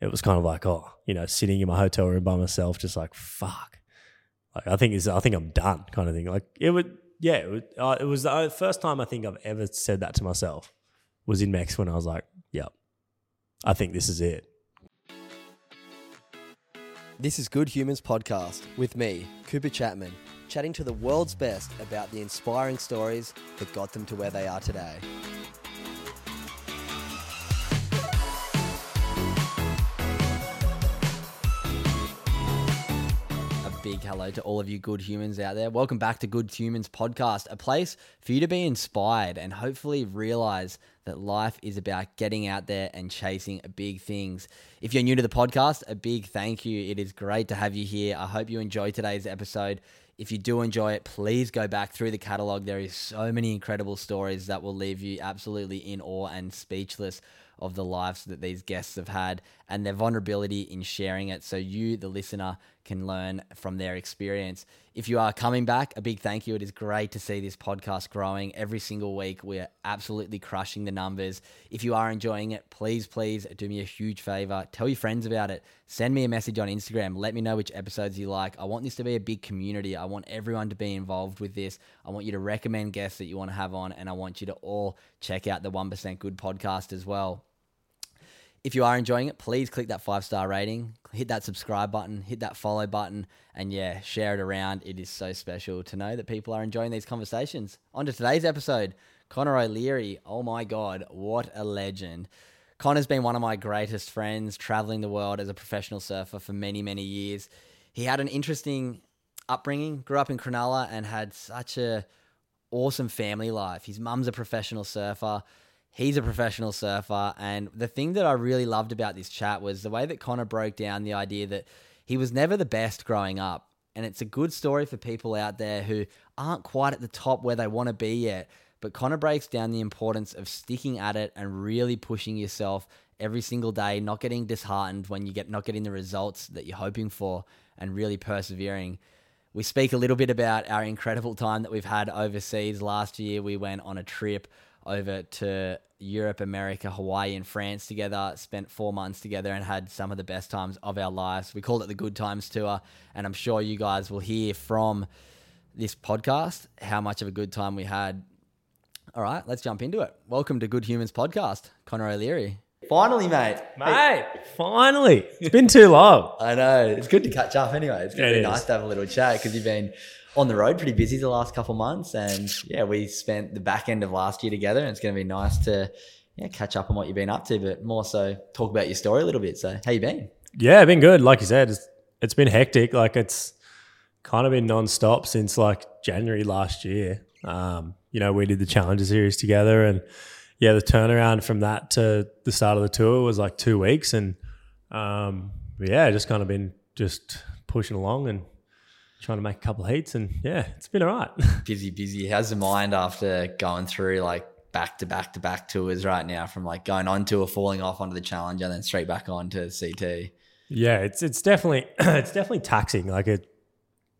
it was kind of like, oh, you know, sitting in my hotel room by myself, just like, fuck. Like, I think is, I think I'm done, kind of thing. Like, it would, yeah, it, would, uh, it was the first time I think I've ever said that to myself. Was in Mex when I was like, yep, I think this is it. This is Good Humans Podcast with me, Cooper Chapman, chatting to the world's best about the inspiring stories that got them to where they are today. Big hello to all of you good humans out there. Welcome back to Good Humans Podcast, a place for you to be inspired and hopefully realize that life is about getting out there and chasing big things. If you're new to the podcast, a big thank you. It is great to have you here. I hope you enjoy today's episode. If you do enjoy it, please go back through the catalog. There is so many incredible stories that will leave you absolutely in awe and speechless of the lives that these guests have had and their vulnerability in sharing it so you, the listener, can learn from their experience. If you are coming back, a big thank you. It is great to see this podcast growing every single week. We're absolutely crushing the numbers. If you are enjoying it, please, please do me a huge favor. Tell your friends about it. Send me a message on Instagram. Let me know which episodes you like. I want this to be a big community. I want everyone to be involved with this. I want you to recommend guests that you want to have on, and I want you to all check out the 1% Good podcast as well. If you are enjoying it, please click that five star rating, hit that subscribe button, hit that follow button, and yeah, share it around. It is so special to know that people are enjoying these conversations. On to today's episode Conor O'Leary. Oh my God, what a legend. Conor's been one of my greatest friends, traveling the world as a professional surfer for many, many years. He had an interesting upbringing, grew up in Cronulla, and had such a awesome family life. His mum's a professional surfer. He's a professional surfer. And the thing that I really loved about this chat was the way that Conor broke down the idea that he was never the best growing up. And it's a good story for people out there who aren't quite at the top where they want to be yet. But Conor breaks down the importance of sticking at it and really pushing yourself every single day, not getting disheartened when you get not getting the results that you're hoping for, and really persevering. We speak a little bit about our incredible time that we've had overseas. Last year, we went on a trip over to Europe, America, Hawaii, and France together. Spent four months together and had some of the best times of our lives. We called it the Good Times Tour, and I'm sure you guys will hear from this podcast how much of a good time we had. All right, let's jump into it. Welcome to Good Humans Podcast, Conor O'Leary. Finally, mate. Mate, finally. It's been too long. I know. It's good to catch up anyway. It's going to It be is. nice to have a little chat because you've been on the road pretty busy the last couple months. And yeah, we spent the back end of last year together and it's going to be nice to yeah, catch up on what you've been up to, but more so talk about your story a little bit. So, how you been? Yeah, been good. Like you said, it's, it's been hectic. Like it's kind of been non-stop since like January last year. Um, you know, we did the Challenger series together and yeah, the turnaround from that to the start of the tour was like two weeks. And um, yeah, just kind of been just pushing along and trying to make a couple of heats. And yeah, it's been all right. Busy, busy. How's the mind after going through like back to back to back tours right now from like going on tour, falling off onto the Challenger, and then straight back on to CT? Yeah, it's it's definitely it's definitely taxing. Like it,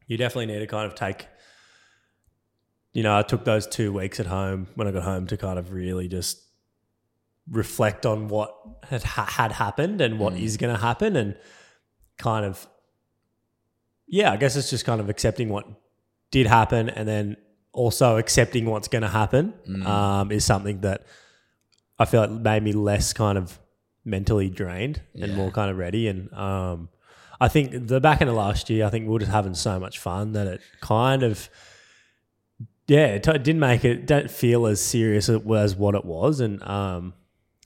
you definitely need to kind of take. You know, I took those two weeks at home when I got home to kind of really just reflect on what had ha- had happened and what mm. is going to happen, and kind of, yeah, I guess it's just kind of accepting what did happen, and then also accepting what's going to happen um, is something that I feel like made me less kind of mentally drained and Yeah. more kind of ready. And um, I think the back end of last year, I think we were just having so much fun that it kind of, yeah, it, t- it didn't make it, don't feel as serious as what it was. And um,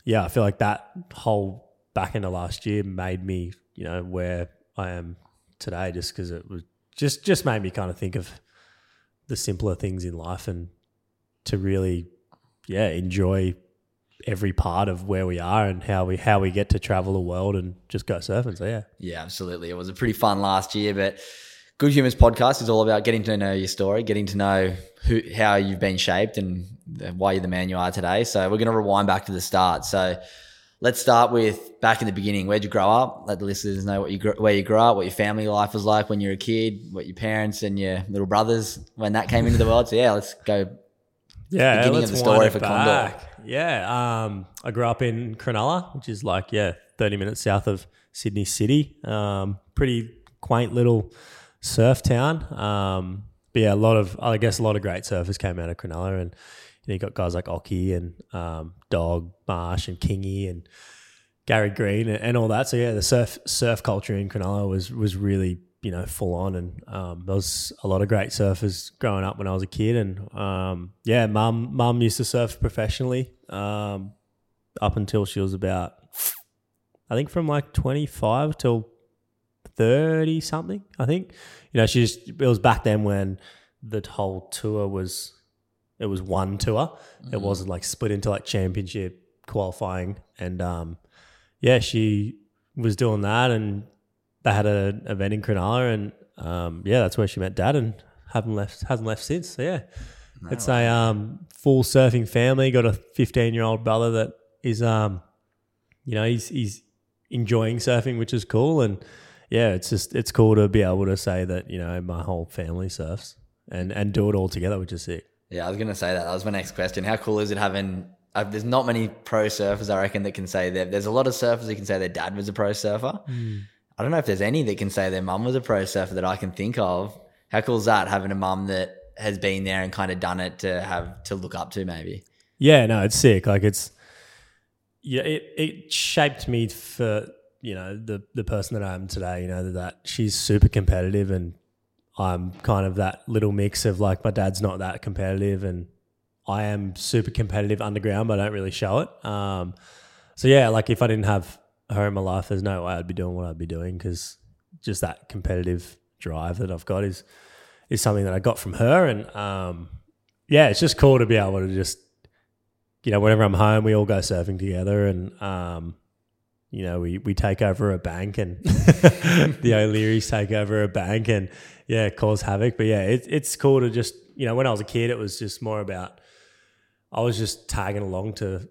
yeah, I feel like that whole back end of last year made me, you know, where I am today just because it was just, just made me kind of think of the simpler things in life and to really, yeah, enjoy every part of where we are and how we how we get to travel the world and just go surfing. So yeah, Yeah, absolutely. It was a pretty fun last year, but Good Humans podcast is all about getting to know your story, getting to know who, how you've been shaped and why you're the man you are today. So we're going to rewind back to the start. So let's start with back in the beginning. Where'd you grow up? Let the listeners know what you where you grew up, what your family life was like when you were a kid, what your parents and your little brothers when that came into the world. So yeah, let's go. yeah. Beginning let's of the story for Condor. back. Yeah, um, I grew up in Cronulla, which is like yeah, thirty minutes south of Sydney City. Um, pretty quaint little surf town. Um, but yeah, a lot of I guess a lot of great surfers came out of Cronulla, and you, know, you got guys like Occy and um, Dog Marsh and Kingy and Gary Green and, and all that. So yeah, the surf surf culture in Cronulla was was really you know full on, and um, there was a lot of great surfers growing up when I was a kid, and um, yeah, mum mum used to surf professionally um, up until she was about I think from like twenty five till thirty something. I think you know she just it was back then when the whole tour was it was one tour. It wasn't like split into like championship qualifying and um yeah, she was doing that, and they had an event in Cronulla, and um, yeah, that's where she met Dad, and haven't left, hasn't left since. So yeah, it's a um, full surfing family. Got a 15 year old brother that is, um, you know, he's he's enjoying surfing, which is cool, and yeah, it's just it's cool to be able to say that you know my whole family surfs and and do it all together, which is sick. Yeah, I was going to say that. That was my next question. How cool is it having? Uh, there's not many pro surfers, I reckon, that can say that. There's a lot of surfers who can say their dad was a pro surfer. I don't know if there's any that can say their mum was a pro surfer that I can think of. How cool is that having a mum that has been there and kind of done it to have to look up to, maybe? Yeah, no, it's sick. Like it's yeah, it it shaped me for you know the the person that I am today. You know that she's super competitive, and I'm kind of that little mix of like my dad's not that competitive, and I am super competitive underground, but I don't really show it. Um, so yeah, like if I didn't have her in my life, there's no way I'd be doing what I'd be doing because just that competitive drive that I've got is is something that I got from her, and um, yeah, it's just cool to be able to just you know, whenever I'm home, we all go surfing together, and um, you know, we we take over a bank, and the O'Learys take over a bank, and yeah, cause havoc. But yeah, it, it's cool to just you know, when I was a kid, it was just more about I was just tagging along to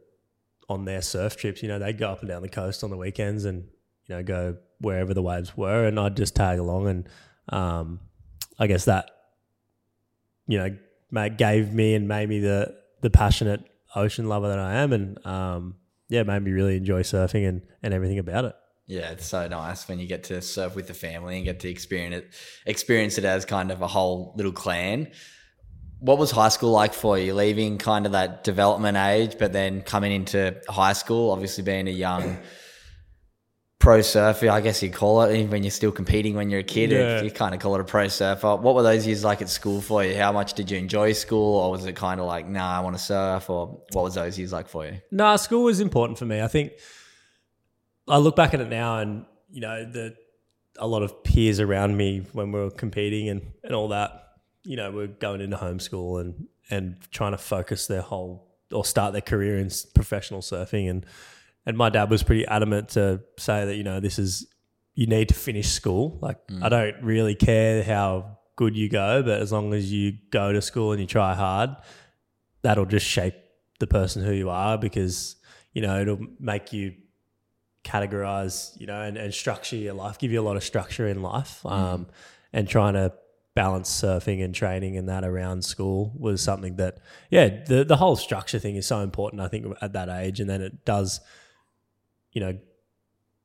on their surf trips. You know, they'd go up and down the coast on the weekends, and you know, go wherever the waves were, and I'd just tag along, and um, I guess that you know, gave me and made me the the passionate ocean lover that I am, and um, yeah, made me really enjoy surfing and and everything about it. Yeah, it's so nice when you get to surf with the family and get to experience it, experience it as kind of a whole little clan. What was high school like for you? Leaving kind of that development age, but then coming into high school, obviously being a young pro surfer, I guess you call it, even when you're still competing when you're a kid, Yeah. you kind of call it a pro surfer. What were those years like at school for you? How much did you enjoy school, or was it kind of like, nah, I want to surf, or what was those years like for you? No, school was important for me. I think I look back at it now, and you know, the a lot of peers around me when we were competing and and all that, you know, were going into homeschool and and trying to focus their whole or start their career in professional surfing, and and my dad was pretty adamant to say that you know this is you need to finish school. Like mm. I don't really care how good you go, but as long as you go to school and you try hard, that'll just shape the person who you are because you know it'll make you categorize you know and, and structure your life give you a lot of structure in life. Um, and trying to balance surfing and training and that around school was something that yeah the, the whole structure thing is so important i think at that age. And then it does you know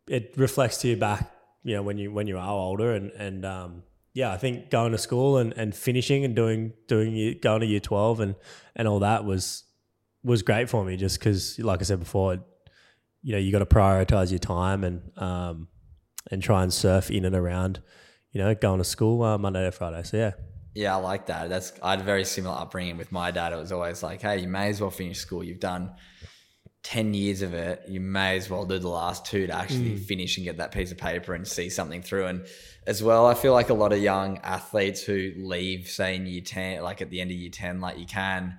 it reflects to you back you know when you when you are older. And and um yeah i think going to school and, and finishing and doing doing going to year 12 and and all that was was great for me just because like i said before you know you got to prioritize your time and um and try and surf in and around you know going to school uh, monday to friday so yeah Yeah, I like that. That's I had a very similar upbringing with my dad. It was always like, hey, you may as well finish school. You've done ten years of it. You may as well do the last two to actually finish and get that piece of paper and see something through. And as well, I feel like a lot of young athletes who leave, say in year ten, like at the end of year ten, like you can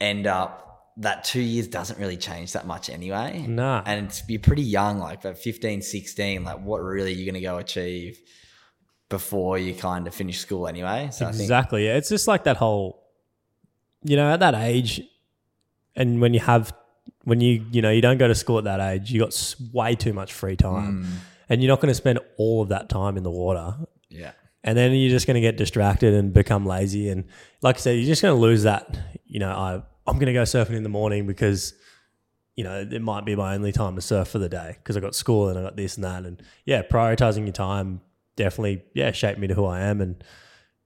end up that two years doesn't really change that much anyway. Nah. And it's, you're pretty young, like but 15, 16, like what really are you going to go achieve before you kind of finish school anyway? So I think, Exactly. Yeah. It's just like that whole, you know, at that age, and when you have, when you, you know, you don't go to school at that age, you got way too much free time, Mm. and you're not going to spend all of that time in the water. yeah. And then you're just going to get distracted and become lazy. And like I said, you're just going to lose that. You know, I I'm going to go surfing in the morning because, you know, it might be my only time to surf for the day because I got school and I got this and that. And yeah, prioritizing your time definitely yeah shaped me to who I am and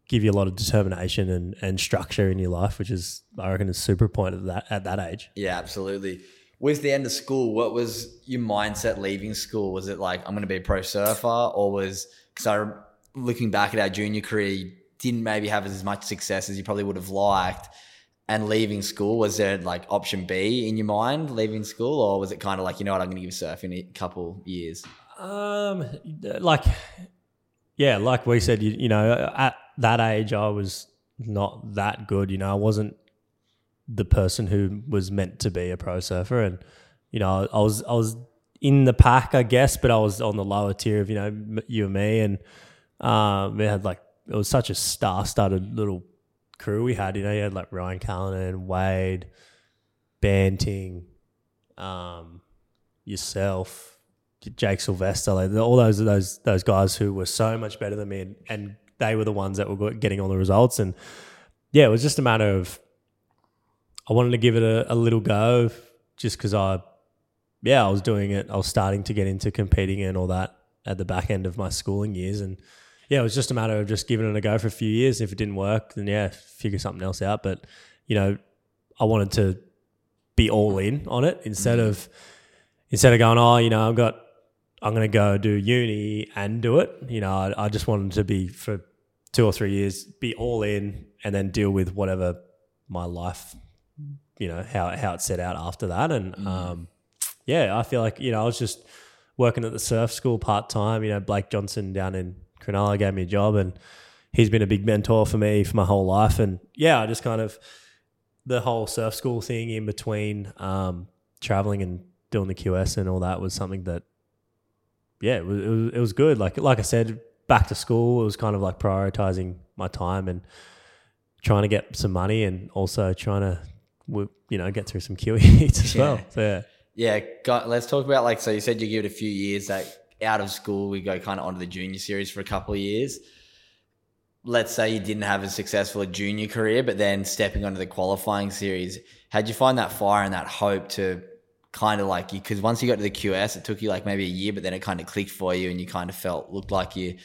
give you a lot of determination and, and structure in your life, which is I reckon is super important at that at that age. Yeah, absolutely. With the end of school, what was your mindset leaving school? Was it like I'm going to be a pro surfer, or was because I looking back at our junior career, didn't maybe have as much success as you probably would have liked, and leaving school was there like option B in your mind leaving school, or was it kind of like you know what I'm going to give surfing a couple years? Um, like, yeah, like we said, you, you know, at that age, I was not that good. You know, I wasn't the person who was meant to be a pro surfer, and you know, I was I was in the pack, I guess, but I was on the lower tier of you know you and me, and um, we had like it was such a star-studded little crew we had. You know, you had like Ryan Callinan, Wade, Banting, um, yourself, Jake Sylvester, like all those those those guys who were so much better than me, and, and they were the ones that were getting all the results. And yeah, it was just a matter of I wanted to give it a, a little go, just because I, yeah, I was doing it. I was starting to get into competing and all that at the back end of my schooling years, and yeah, it was just a matter of just giving it a go for a few years. If it didn't work, then yeah, figure something else out. But you know, I wanted to be all in on it instead of instead of going, oh, you know, I've got, I'm going to go do uni and do it. You know, I, I just wanted to be for two or three years, be all in, and then deal with whatever my life, you know, how how it set out after that. And um, yeah, I feel like you know, I was just working at the surf school part time. You know, Blake Johnson down in Cronulla gave me a job, and he's been a big mentor for me for my whole life. And yeah, I just kind of the whole surf school thing in between um, traveling and doing the QS and all that was something that, yeah, it was, it was it was good. Like like I said, back to school, it was kind of like prioritizing my time and trying to get some money and also trying to, you know, get through some QS heats as well. Yeah. So yeah. Yeah, got, let's talk about like so. You said you give it a few years. Like out of school, we go kind of onto the junior series for a couple of years. Let's say you didn't have a successful junior career, but then stepping onto the qualifying series, how'd you find that fire and that hope to kind of like you? Because once you got to the QS, it took you like maybe a year, but then it kind of clicked for you, and you kind of felt looked like you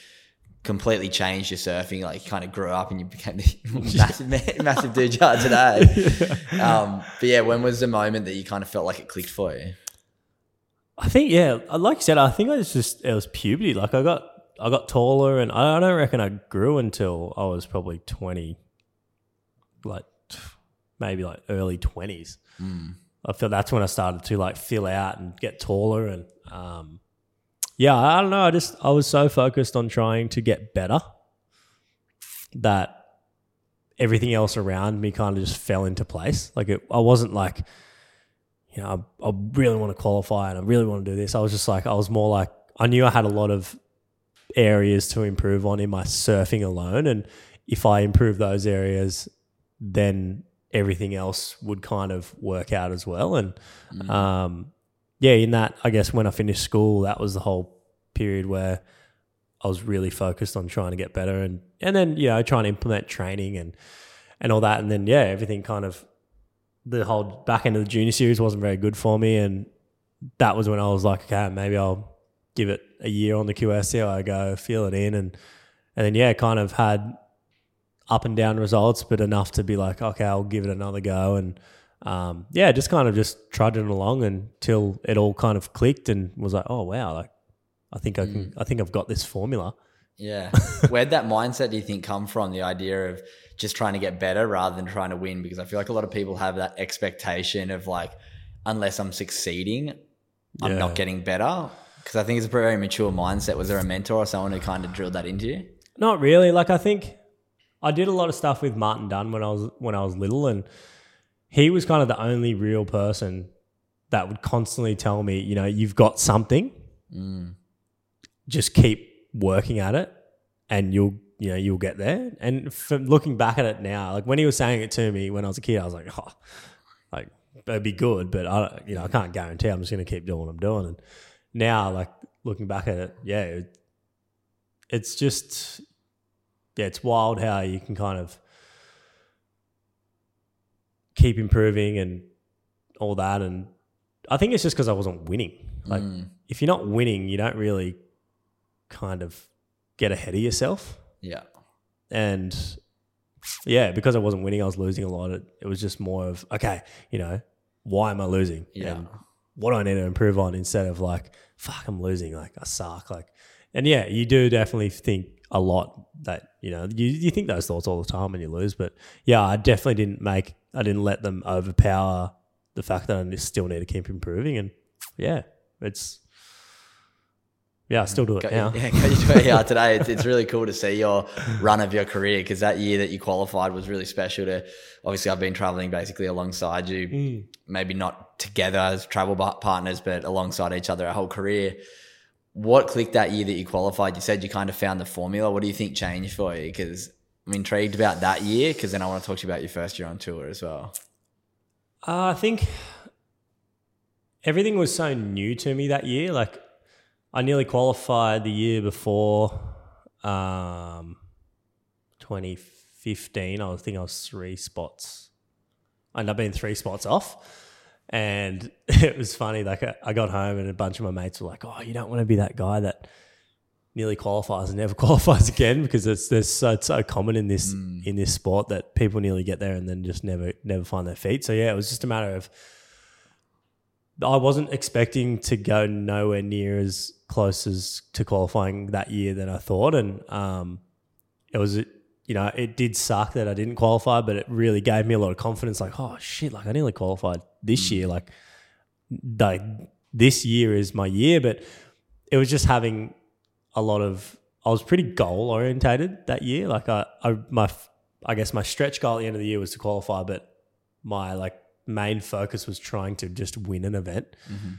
completely changed your surfing. Like you kind of grew up and you became the massive, massive dude you are today. Um, but yeah, when was the moment that you kind of felt like it clicked for you? I think yeah, like you said, I think it was just it was puberty. Like I got I got taller, and I, don't reckon I grew until I was probably twenty, like maybe like early twenties. I feel that's when I started to like fill out and get taller, and um, yeah, I don't know. I just I was so focused on trying to get better that everything else around me kind of just fell into place. Like it, I wasn't like you know, I, I really want to qualify and I really want to do this. I was just like, I was more like, I knew I had a lot of areas to improve on in my surfing alone. And if I improve those areas, then everything else would kind of work out as well. And um, yeah, in that, I guess when I finished school, that was the whole period where I was really focused on trying to get better and, and then, you know, trying to implement training and, and all that. And then, yeah, everything kind of the whole back end of the junior series wasn't very good for me, and that was when I was like, okay, maybe I'll give it a year on the QS, see how I go, feel it in, and and then yeah, kind of had up and down results, but enough to be like, okay, I'll give it another go, and um, yeah, just kind of just trudging along until it all kind of clicked and was like, oh wow, like I think I can, I think I've got this formula. Yeah. Where'd that mindset do you think come from? The idea of just trying to get better rather than trying to win? Because I feel like a lot of people have that expectation of like, unless I'm succeeding, I'm Yeah. not getting better. Because I think it's a very mature mindset. Was there a mentor or someone who kind of drilled that into you? Not really. Like I think I did a lot of stuff with Martin Dunn when I was when I was little, and he was kind of the only real person that would constantly tell me, you know, you've got something, mm. just keep working at it, and you'll, you know, you'll get there. And from looking back at it now, like when he was saying it to me when I was a kid, I was like, oh, like it'd be good, but I, you know, I can't guarantee. I'm just going to keep doing what I'm doing. And now, like looking back at it, yeah, it, it's just, yeah, it's wild how you can kind of keep improving and all that. And I think it's just because I wasn't winning. Like, mm. if you're not winning, you don't really kind of get ahead of yourself. Yeah. And yeah, because I wasn't winning, I was losing a lot. It, it was just more of, okay, you know, why am I losing? Yeah. And what do I need to improve on instead of like, fuck, I'm losing. Like, I suck. Like, and yeah, you do definitely think a lot that, you know, you, you think those thoughts all the time when you lose. But yeah, I definitely didn't make, I didn't let them overpower the fact that I still need to keep improving. And yeah, it's, yeah, I still do it Got-. Yeah, got you to where you are today. It's, it's really cool to see your run of your career because that year that you qualified was really special. To obviously, I've been traveling basically alongside you, Mm. maybe not together as travel partners, but alongside each other our whole career. What clicked that year that you qualified? You said you kind of found the formula. What do you think changed for you? Because I'm intrigued about that year. Because then I want to talk to you about your first year on tour as well. Uh, I think everything was so new to me that year. Like, I nearly qualified the year before, um, 2015. I was think I was three spots. I ended up being three spots off. And it was funny. Like, I, got home and a bunch of my mates were like, "Oh, you don't want to be that guy that nearly qualifies and never qualifies again because it's there's so it's so common in this in this sport that people nearly get there and then just never never find their feet. So yeah, it was just a matter of I wasn't expecting to go nowhere near as close as to qualifying that year than I thought, and um, it was you know it did suck that I didn't qualify, but it really gave me a lot of confidence. Like oh shit, like I nearly qualified this year, like like this year is my year, but it was just having a lot of I was pretty goal orientated that year. Like I, I my I guess my stretch goal at the end of the year was to qualify, but my like main focus was trying to just win an event. Mm-hmm.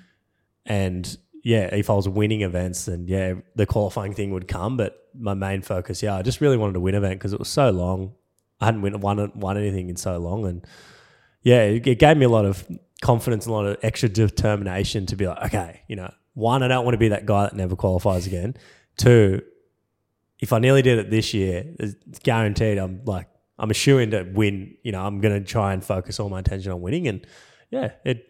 And yeah, if I was winning events, then yeah, the qualifying thing would come. But my main focus, yeah, I just really wanted to win an event because it was so long. I hadn't win, won won anything in so long, and yeah, it, it gave me a lot of confidence, a lot of extra determination to be like, okay, you know, one, I don't want to be that guy that never qualifies again. Two, if I nearly did it this year, it's guaranteed I'm like I'm a shoe in to win. You know, I'm going to try and focus all my attention on winning, and yeah, it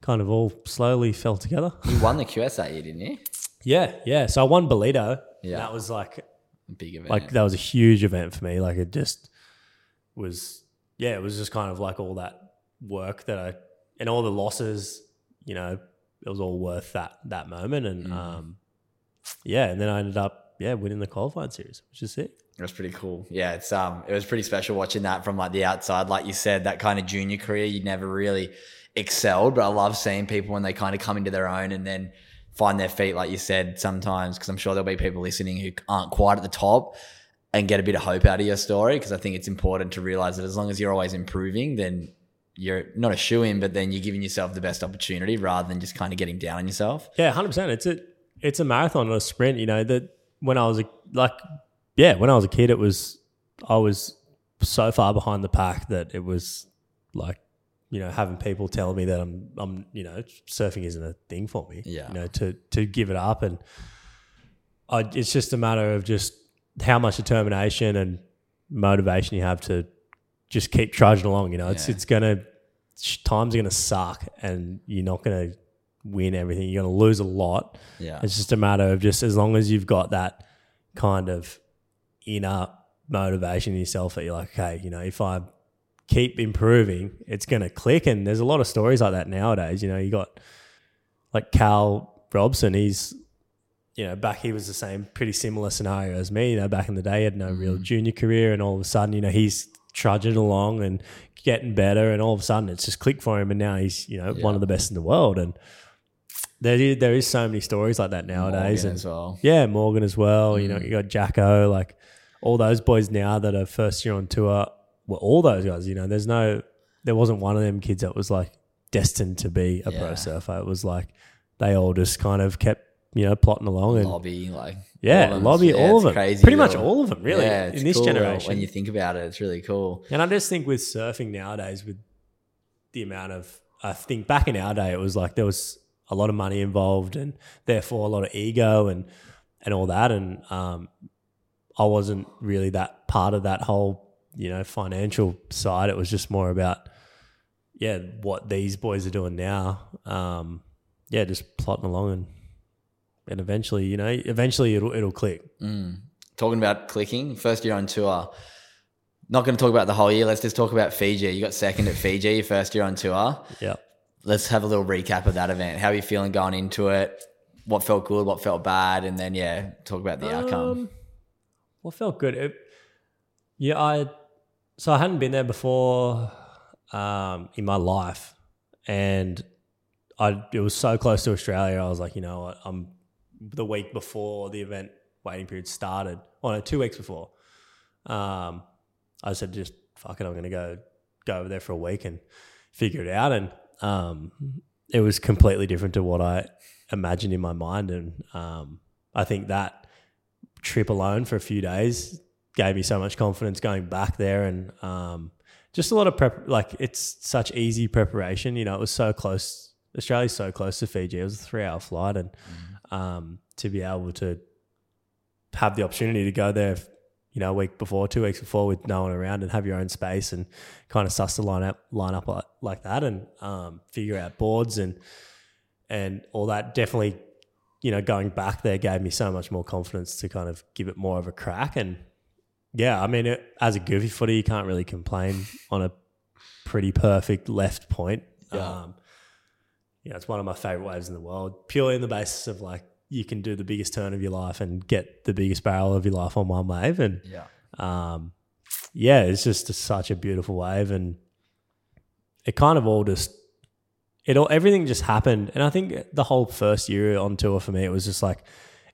kind of all slowly fell together. You won the QS that year, didn't you? yeah, yeah. So I won Ballito. Yeah. that was like a Big event. like that was a huge event for me. Like it just was, yeah, it was just kind of like all that work that I and all the losses, you know, it was all worth that that moment. And um, yeah, and then I ended up yeah winning the qualifying series, which is it. It was pretty cool. Yeah, it's um, it was pretty special watching that from like the outside. Like you said, that kind of junior career, you never really excelled, but I love seeing people when they kind of come into their own and then find their feet, like you said, sometimes, because I'm sure there'll be people listening who aren't quite at the top and get a bit of hope out of your story. Because I think it's important to realize that as long as you're always improving, then you're not a shoe in, but then you're giving yourself the best opportunity rather than just kind of getting down on yourself. Yeah, hundred percent. It's a it's a marathon, not a sprint. You know that when I was like, yeah, when I was a kid, it was I was so far behind the pack that it was like, you know, having people tell me that I'm I'm you know surfing isn't a thing for me. Yeah. you know, to to give it up and I, it's just a matter of just how much determination and motivation you have to just keep trudging along. You know, it's Yeah. it's gonna times are gonna suck, and you're not gonna win everything. You're gonna lose a lot. Yeah. It's just a matter of just as long as you've got that kind of inner motivation in yourself that you're like, okay, you know, if I keep improving, it's gonna click. And there's a lot of stories like that nowadays. You know, you got like Cal Robson, he's you know, back he was the same pretty similar scenario as me. You know, back in the day, he had no real mm. junior career, and all of a sudden, you know, he's trudging along and getting better, and all of a sudden, it's just clicked for him, and now he's you know one of the best in the world. And there is, there is so many stories like that nowadays, Morgan and as well. yeah, Morgan as well. You know, mm. you got Jacko, like all those boys now that are first year on tour. Well, all those guys, you know, there's no there wasn't one of them kids that was like destined to be a Yeah. pro surfer. It was like they all just kind of kept you know plotting along and lobby, like yeah, all lobby, Yeah, all of them, crazy pretty much all of them, really, Yeah, in this cool generation. When you think about it, it's really cool. And I just think with surfing nowadays, with the amount of, I think back in our day, it was like there was a lot of money involved and therefore a lot of ego and, and all that. And um, I wasn't really that part of that whole, you know, financial side. It was just more about, yeah, what these boys are doing now. Um, yeah, just plotting along and, and eventually, you know, eventually it'll, it'll click. Talking about clicking, first year on tour. Not going to talk about the whole year. Let's just talk about Fiji. You got second at Fiji, your first year on tour. Yeah. Let's have a little recap of that event. How are you feeling going into it? What felt good? What felt bad? And then, yeah, talk about the outcome. Well, felt good. It, yeah, I so I hadn't been there before um, in my life, and I it was so close to Australia. I was like, you know what, I'm the week before the event waiting period started. Oh no, two weeks before. Um, I said, just fuck it, I'm gonna go go over there for a week and figure it out. And um, it was completely different to what I imagined in my mind, and um, I think that trip alone for a few days gave me so much confidence going back there. And um, just a lot of prep like it's such easy preparation you know it was so close australia's so close to fiji it was a three hour flight. And um, to be able to have the opportunity to go there you know a week before two weeks before with no one around and have your own space and kind of suss the line up line up like, like that and um, figure out boards and and all that definitely you know, going back there gave me so much more confidence to kind of give it more of a crack. And yeah, I mean, it, as a goofy footer, you can't really complain on a pretty perfect left point. Um, you know, it's one of my favorite waves in the world, purely on the basis of like you can do the biggest turn of your life and get the biggest barrel of your life on one wave. And Yeah. um, yeah, it's just a, such a beautiful wave, and it kind of all just it all everything just happened. And I think the whole first year on tour for me, it was just like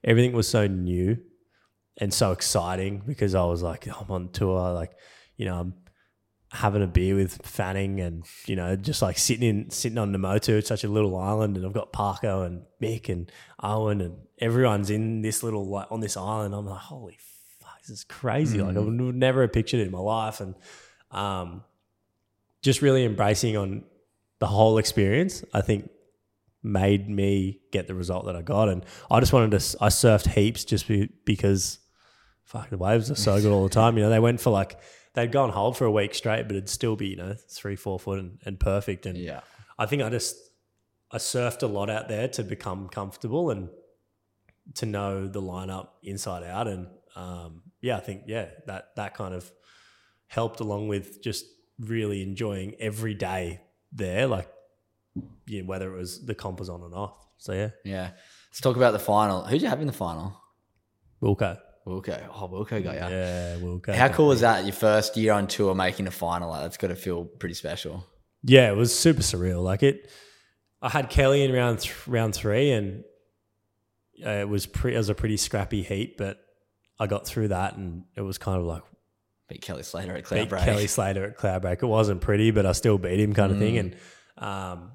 everything was so new and so exciting because I was like, I'm on tour, like you know, I'm having a beer with Fanning and you know, just like sitting in sitting on Namotu, it's such a little island, and I've got Parker and Mick and Owen and everyone's in this little like on this island. I'm like, holy fuck, this is crazy. Like I would never have pictured it in my life, and um, just really embracing on the whole experience. I think made me get the result that I got, and I just wanted to. I surfed heaps just be, because fuck the waves are so good all the time. You know, they went for like they'd go on hold for a week straight, but it'd still be you know three four foot and, and perfect. And Yeah. I think I just I surfed a lot out there to become comfortable and to know the lineup inside out. And um, yeah, I think yeah that that kind of helped along with just really enjoying every day there, like yeah, whether it was the comp was on and off. So yeah, Yeah. Let's talk about the final. Who'd you have in the final? Wilko. Wilko. Oh, Wilko got ya. Yeah, Wilko. How cool was that? Your first year on tour making a final. Like, that's got to feel pretty special. Yeah, it was super surreal. Like it, I had Kelly in round th- round three, and uh, it was pre- it was a pretty scrappy heat, but I got through that, and it was kind of like Beat Kelly Slater at beat Cloudbreak. Kelly Slater at Cloudbreak. It wasn't pretty, but I still beat him, kind of thing. And um,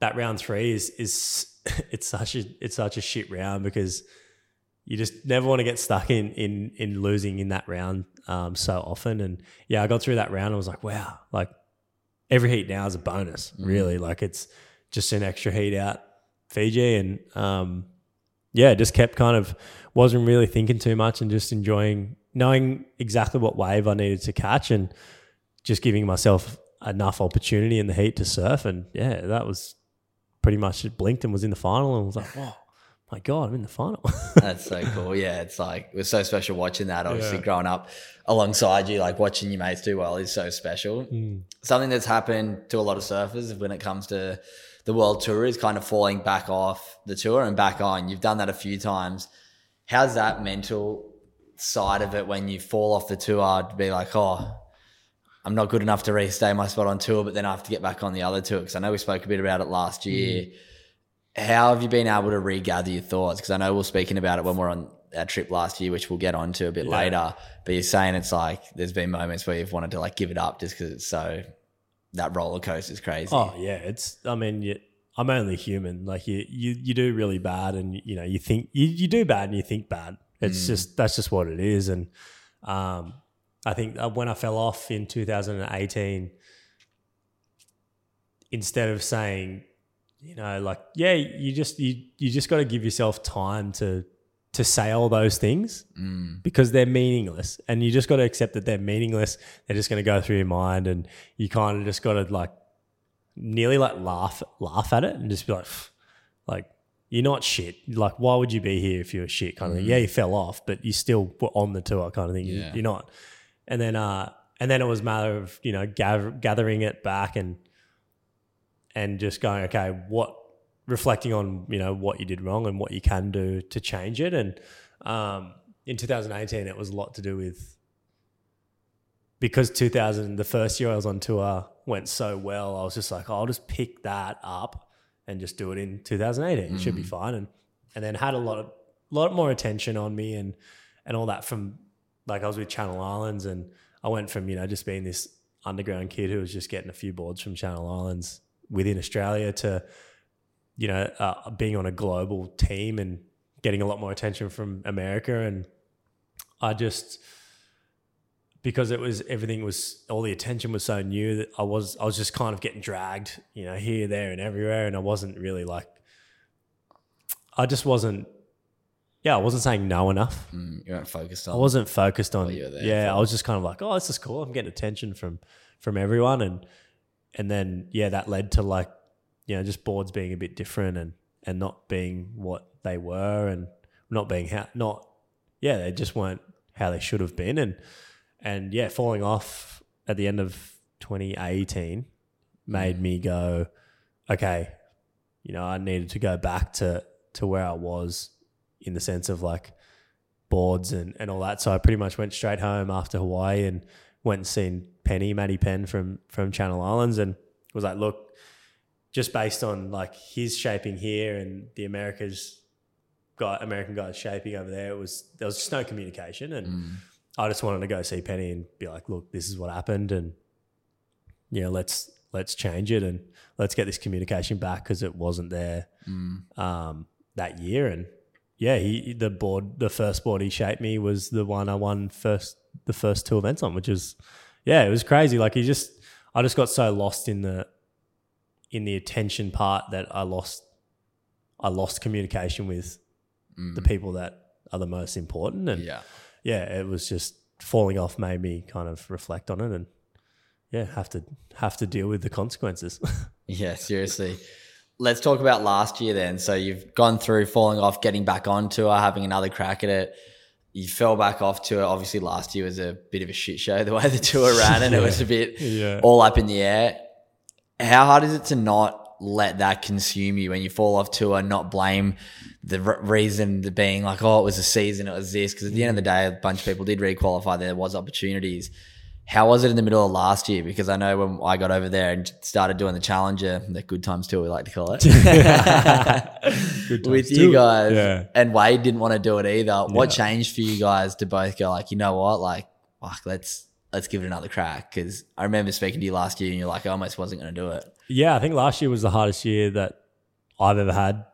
that round three is is it's such a it's such a shit round because you just never want to get stuck in in in losing in that round um, so often. And yeah, I got through that round. and I was like, wow, like every heat now is a bonus. Really, like it's just an extra heat out Fiji, and um, yeah, just kept kind of wasn't really thinking too much and just enjoying knowing exactly what wave I needed to catch and just giving myself enough opportunity in the heat to surf. And yeah, that was pretty much it blinked and was in the final and was like, whoa, my God, I'm in the final. That's so cool. Yeah, it's like it was so special watching that. Obviously, Yeah. growing up alongside you, like watching your mates do well is so special. Mm. Something that's happened to a lot of surfers when it comes to the world tour is kind of falling back off the tour and back on. You've done that a few times. How's that mental side of it when you fall off the tour to be like, oh, I'm not good enough to restay my spot on tour, but then I have to get back on the other tour? Because I know we spoke a bit about it last mm. year. How have you been able to regather your thoughts? Because I know we are speaking about it when we're on our trip last year, which we'll get on to a bit Yeah. later. But you're saying it's like there's been moments where you've wanted to like give it up just because it's so that roller coaster is crazy. Oh yeah, it's. I mean, you, I'm only human. Like you, you, you do really bad, and you know, you think you, you do bad, and you think bad. It's just that's just what it is. And um, I think when I fell off in 2018, instead of saying, you know, like yeah, you just you you just got to give yourself time to to say all those things because they're meaningless, and you just got to accept that they're meaningless. They're just going to go through your mind, and you kind of just got to like nearly like laugh laugh at it and just be like, like you're not shit. Like why would you be here if you were shit? Kind of thing. Yeah, you fell off, but you still were on the tour, kind of thing. Yeah. You're not. And then uh, and then it was a matter of you know gather, gathering it back and and just going okay, what reflecting on you know what you did wrong and what you can do to change it. And um, in 2018, it was a lot to do with because 2000 the first year I was on tour went so well. I was just like, oh, I'll just pick that up and just do it in 2018. It should be fine. And and then had a lot of lot more attention on me and and all that from like I was with Channel Islands and I went from you know just being this underground kid who was just getting a few boards from Channel Islands within Australia to you know uh, being on a global team and getting a lot more attention from America and I just because it was everything was all the attention was so new that I was I was just kind of getting dragged, you know, here, there, and everywhere, and I wasn't really like, I just wasn't, yeah, I wasn't saying no enough. Mm, you weren't focused on. I wasn't focused on, you were there yeah, for. I was just kind of like, oh, this is cool. I'm getting attention from from everyone, and and then yeah, that led to like, you know, just boards being a bit different and and not being what they were, and not being how not, yeah, they just weren't how they should have been, and and yeah, falling off at the end of 2018 made mm. me go, okay, you know, I needed to go back to to where I was in the sense of like boards and, and all that. So I pretty much went straight home after Hawaii and went and seen Penny, Matty Penn from from Channel Islands and was like, look, just based on like his shaping here and the Americas guy American guys shaping over there, it was there was just no communication and mm. I just wanted to go see Penny and be like, look, this is what happened and know, let's let's change it and let's get this communication back because it wasn't there um, that year. And yeah, he the board, the first board he shaped me was the one I won first, the first two events on, which is yeah, it was crazy. Like he just, I just got so lost in the in the attention part that I lost, I lost communication with the people that are the most important. And yeah. Yeah, it was just falling off made me kind of reflect on it and yeah, have to have to deal with the consequences. Yeah, seriously. Let's talk about last year then. So you've gone through falling off, getting back on tour, having another crack at it. You fell back off to tour. Obviously, last year was a bit of a shit show the way the tour ran, and it was a bit Yeah. all up in the air. How hard is it to not let that consume you when you fall off tour? Not blame the reason the being like, oh, it was a season, it was this. Because at the end of the day, a bunch of people did requalify. There was opportunities. How was it in the middle of last year? Because I know when I got over there and started doing the Challenger, the Good Times Tour, we like to call it, with you too. guys, Yeah. and Wade didn't want to do it either. What Yeah. changed for you guys to both go like, you know what, like, fuck, let's let's give it another crack? Because I remember speaking to you last year, and you're like, I almost wasn't going to do it. Yeah, I think last year was the hardest year that I've ever had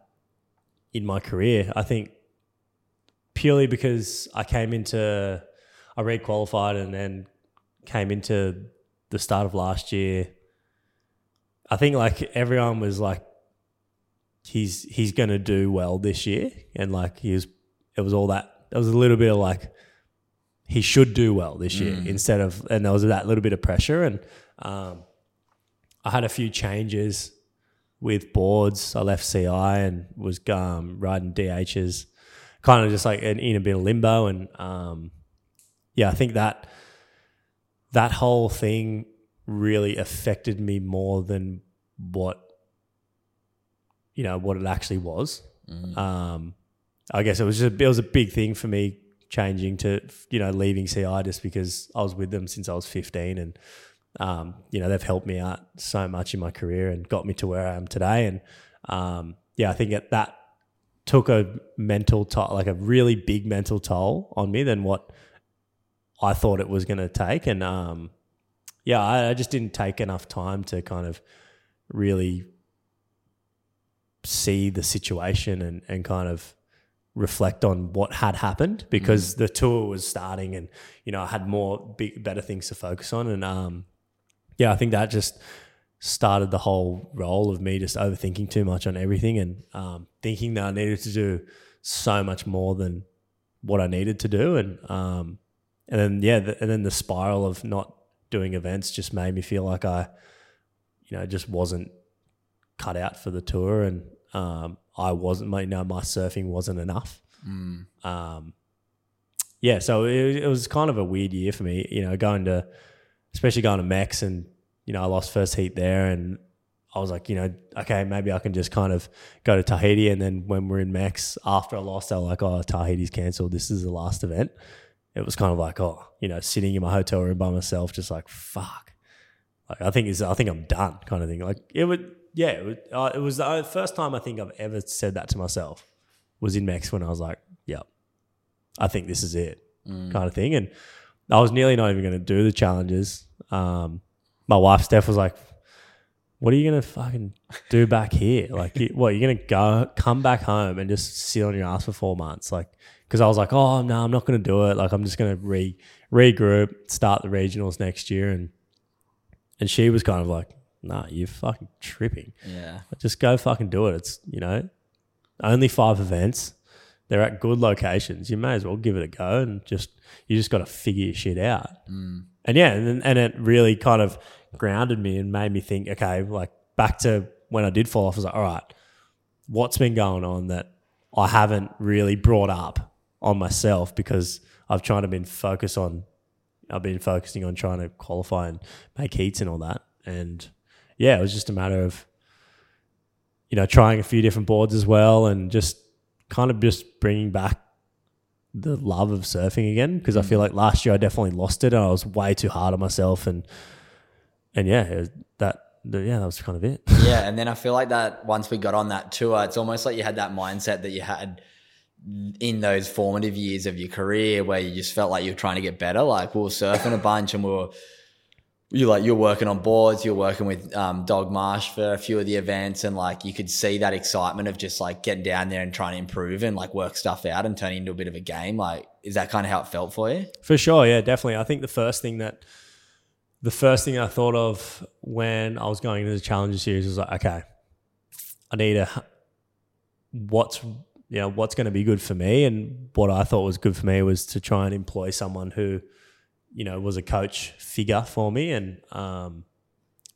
in my career. I think purely because I came into, I re-qualified and then came into the start of last year. I think like everyone was like, he's he's gonna do well this year, and like he was, it was all that. There was a little bit of like, he should do well this year instead of, and there was that little bit of pressure and. Um, I had a few changes with boards. I left CI and was um, riding DHDs, kind of just like in, in a bit of limbo. And um, yeah, I think that that whole thing really affected me more than what you know what it actually was. Um, I guess it was just it was a big thing for me changing to you know leaving CI just because I was with them since I was fifteen and um, you know, they've helped me out so much in my career and got me to where I am today. And um, yeah, I think that, that took a mental toll, like a really big mental toll on me than what I thought it was going to take. And um, yeah, I, I just didn't take enough time to kind of really see the situation and, and kind of reflect on what had happened because the tour was starting and you know I had more big better things to focus on and um yeah I think that just started the whole role of me just overthinking too much on everything and um, thinking that I needed to do so much more than what I needed to do and um and then yeah the, and then the spiral of not doing events just made me feel like I you know just wasn't cut out for the tour and um, I wasn't my you know my surfing wasn't enough. Um, yeah, so it, it was kind of a weird year for me, you know, going to especially going to Mex and you know I lost first heat there and I was like, you know, okay, maybe I can just kind of go to Tahiti and then when we're in Mex after I lost, they're like, oh, Tahiti's cancelled. This is the last event. It was kind of like, oh, you know, sitting in my hotel room by myself, just like, fuck. Like I think it's, I think I'm done, kind of thing. Like it would, yeah, it, would, uh, it was the first time I think I've ever said that to myself. Was in Mex when I was like, yep, I think this is it, kind of thing. And I was nearly not even going to do the challenges. Um, my wife Steph was like, "What are you going to fucking do back here? Like, you, what you're going to go come back home and just sit on your ass for four months? Like, because I was like, oh no, I'm not going to do it. Like, I'm just going to re regroup, start the regionals next year, and and she was kind of like, nah, you're fucking tripping. Yeah. Just go fucking do it. It's you know, only five events. They're at good locations. You may as well give it a go and just you just got to figure your shit out. Mm. And yeah, and and it really kind of grounded me and made me think. Okay, like back to when I did fall off. I was like, all right, what's been going on that I haven't really brought up on myself because I've tried to been focused on. I've been focusing on trying to qualify and make heats and all that. And yeah, it was just a matter of you know, trying a few different boards as well and just kind of just bringing back the love of surfing again because I feel mm. like last year I definitely lost it and I was way too hard on myself and and yeah, that yeah, that was kind of it. yeah, and then I feel like that once we got on that tour, it's almost like you had that mindset that you had in those formative years of your career where you just felt like you were trying to get better. Like we were surfing a bunch and we were you like you're working on boards, you're working with um, Dog Marsh for a few of the events, and like you could see that excitement of just like getting down there and trying to improve and like work stuff out and turning into a bit of a game. Like, is that kind of how it felt for you? For sure, yeah, definitely. I think the first thing that the first thing I thought of when I was going into the Challenger series was like, okay, I need a what's you know what's going to be good for me, and what I thought was good for me was to try and employ someone who you know was a coach figure for me, and um,